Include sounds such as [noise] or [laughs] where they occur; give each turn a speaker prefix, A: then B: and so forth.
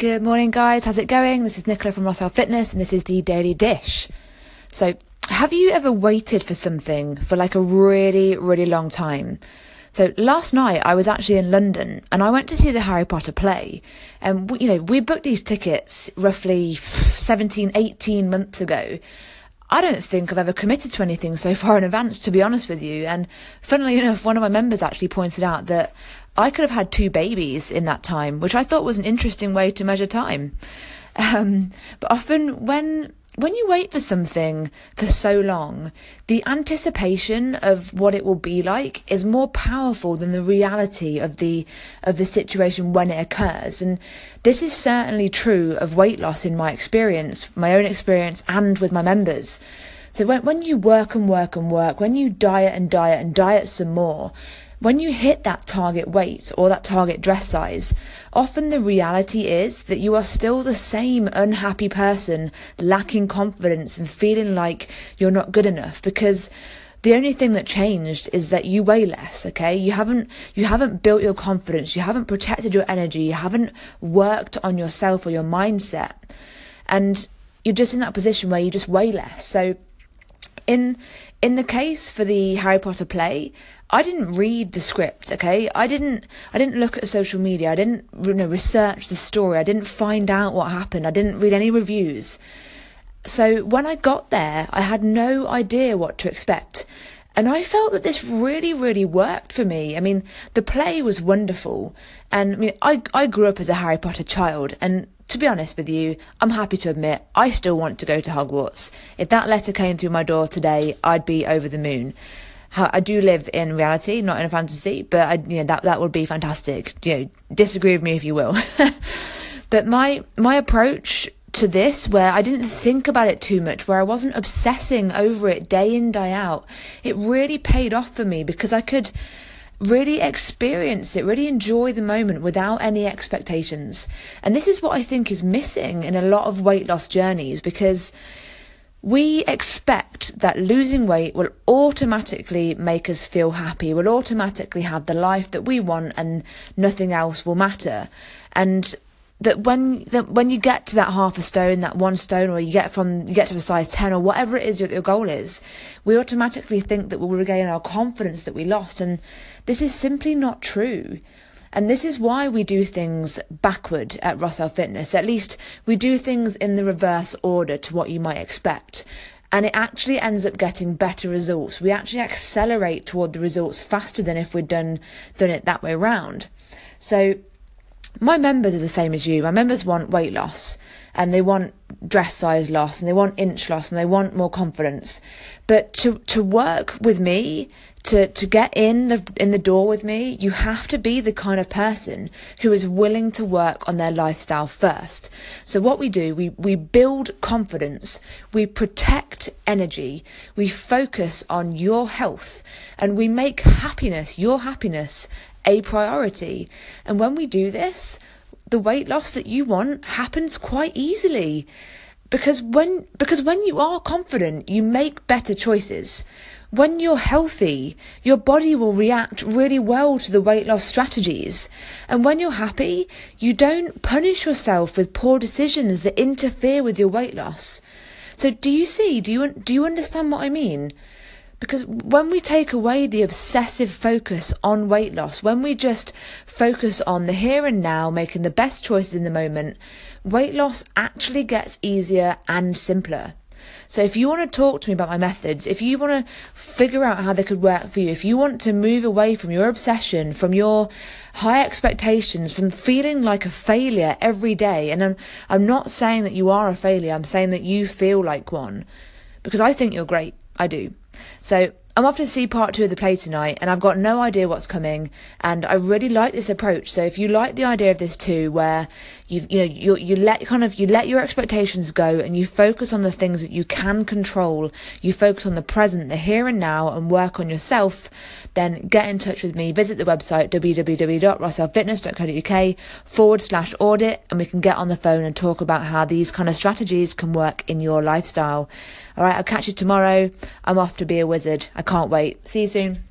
A: Good morning, guys. How's it going? This is Nicola from Rossell Fitness, and this is the Daily Dish. So, have you ever waited for something for like a really, really long time? So last night I was actually in London and I went to see the Harry Potter play. And, you know, we booked these tickets roughly 17, 18 months ago. I don't think I've ever committed to anything so far in advance, to be honest with you. And funnily enough, one of my members actually pointed out that I could have had two babies in that time, which I thought was an interesting way to measure time. [laughs] Um, but often when when you wait for something for so long, the anticipation of what it will be like is more powerful than the reality of the of the situation when it occurs. And this is certainly true of weight loss in my experience, my own experience and with my members. So when when you work and work and work, when you diet and diet and diet some more, when you hit that target weight or that target dress size, often the reality is that you are still the same unhappy person, lacking confidence and feeling like you're not good enough because the only thing that changed is that you weigh less okay? You haven't you haven't built your confidence you haven't protected your energy you haven't worked on yourself or your mindset and you're just in that position where you just weigh less. So in in the case for the Harry Potter play, I didn't read the script, okay? I didn't I didn't look at social media. I didn't you know research the story. I didn't find out what happened. I didn't read any reviews. So when I got there, I had no idea what to expect. And I felt that this really, really worked for me. I mean, the play was wonderful. And I mean, I, I grew up as a Harry Potter child. And to be honest with you, I'm happy to admit I still want to go to Hogwarts. If that letter came through my door today, I'd be over the moon. I do live in reality, not in a fantasy, but I, you know, that, that would be fantastic. You know, disagree with me if you will. [laughs] but my, my approach to this where I didn't think about it too much, where I wasn't obsessing over it day in, day out. It really paid off for me because I could really experience it, really enjoy the moment without any expectations. And this is what I think is missing in a lot of weight loss journeys because we expect that losing weight will automatically make us feel happy, will automatically have the life that we want, and nothing else will matter. And that when that when you get to that half a stone, that one stone, or you get from you get to a size ten, or whatever it is your, your goal is, we automatically think that we'll regain our confidence that we lost, and this is simply not true. And this is why we do things backward at Rossell Fitness. At least we do things in the reverse order to what you might expect. And it actually ends up getting better results. We actually accelerate toward the results faster than if we'd done done it that way around. So my members are the same as you. My members want weight loss and they want dress size loss and they want inch loss and they want more confidence. But to, to work with me, to, to get in the, in the door with me, you have to be the kind of person who is willing to work on their lifestyle first. So what we do, we, we build confidence, we protect energy, we focus on your health and we make happiness, your happiness a priority. And when we do this, the weight loss that you want happens quite easily. Because when because when you are confident, you make better choices. When you're healthy, your body will react really well to the weight loss strategies. And when you're happy, you don't punish yourself with poor decisions that interfere with your weight loss. So do you see? Do you do you understand what I mean? Because when we take away the obsessive focus on weight loss, when we just focus on the here and now, making the best choices in the moment, weight loss actually gets easier and simpler. So if you want to talk to me about my methods, if you want to figure out how they could work for you, if you want to move away from your obsession, from your high expectations, from feeling like a failure every day, and I'm, I'm not saying that you are a failure, I'm saying that you feel like one, because I think you're great. I do. So I'm off to see part two of the play tonight, and I've got no idea what's coming. And I really like this approach. So if you like the idea of this too, where you you know you you let kind of you let your expectations go, and you focus on the things that you can control. You focus on the present, the here and now, and work on yourself. Then get in touch with me. Visit the website www.rossellfitness.co.uk forward slash audit, and we can get on the phone and talk about how these kind of strategies can work in your lifestyle. All right, I'll catch you tomorrow. I'm off to be a wizard. I can't wait. See you soon.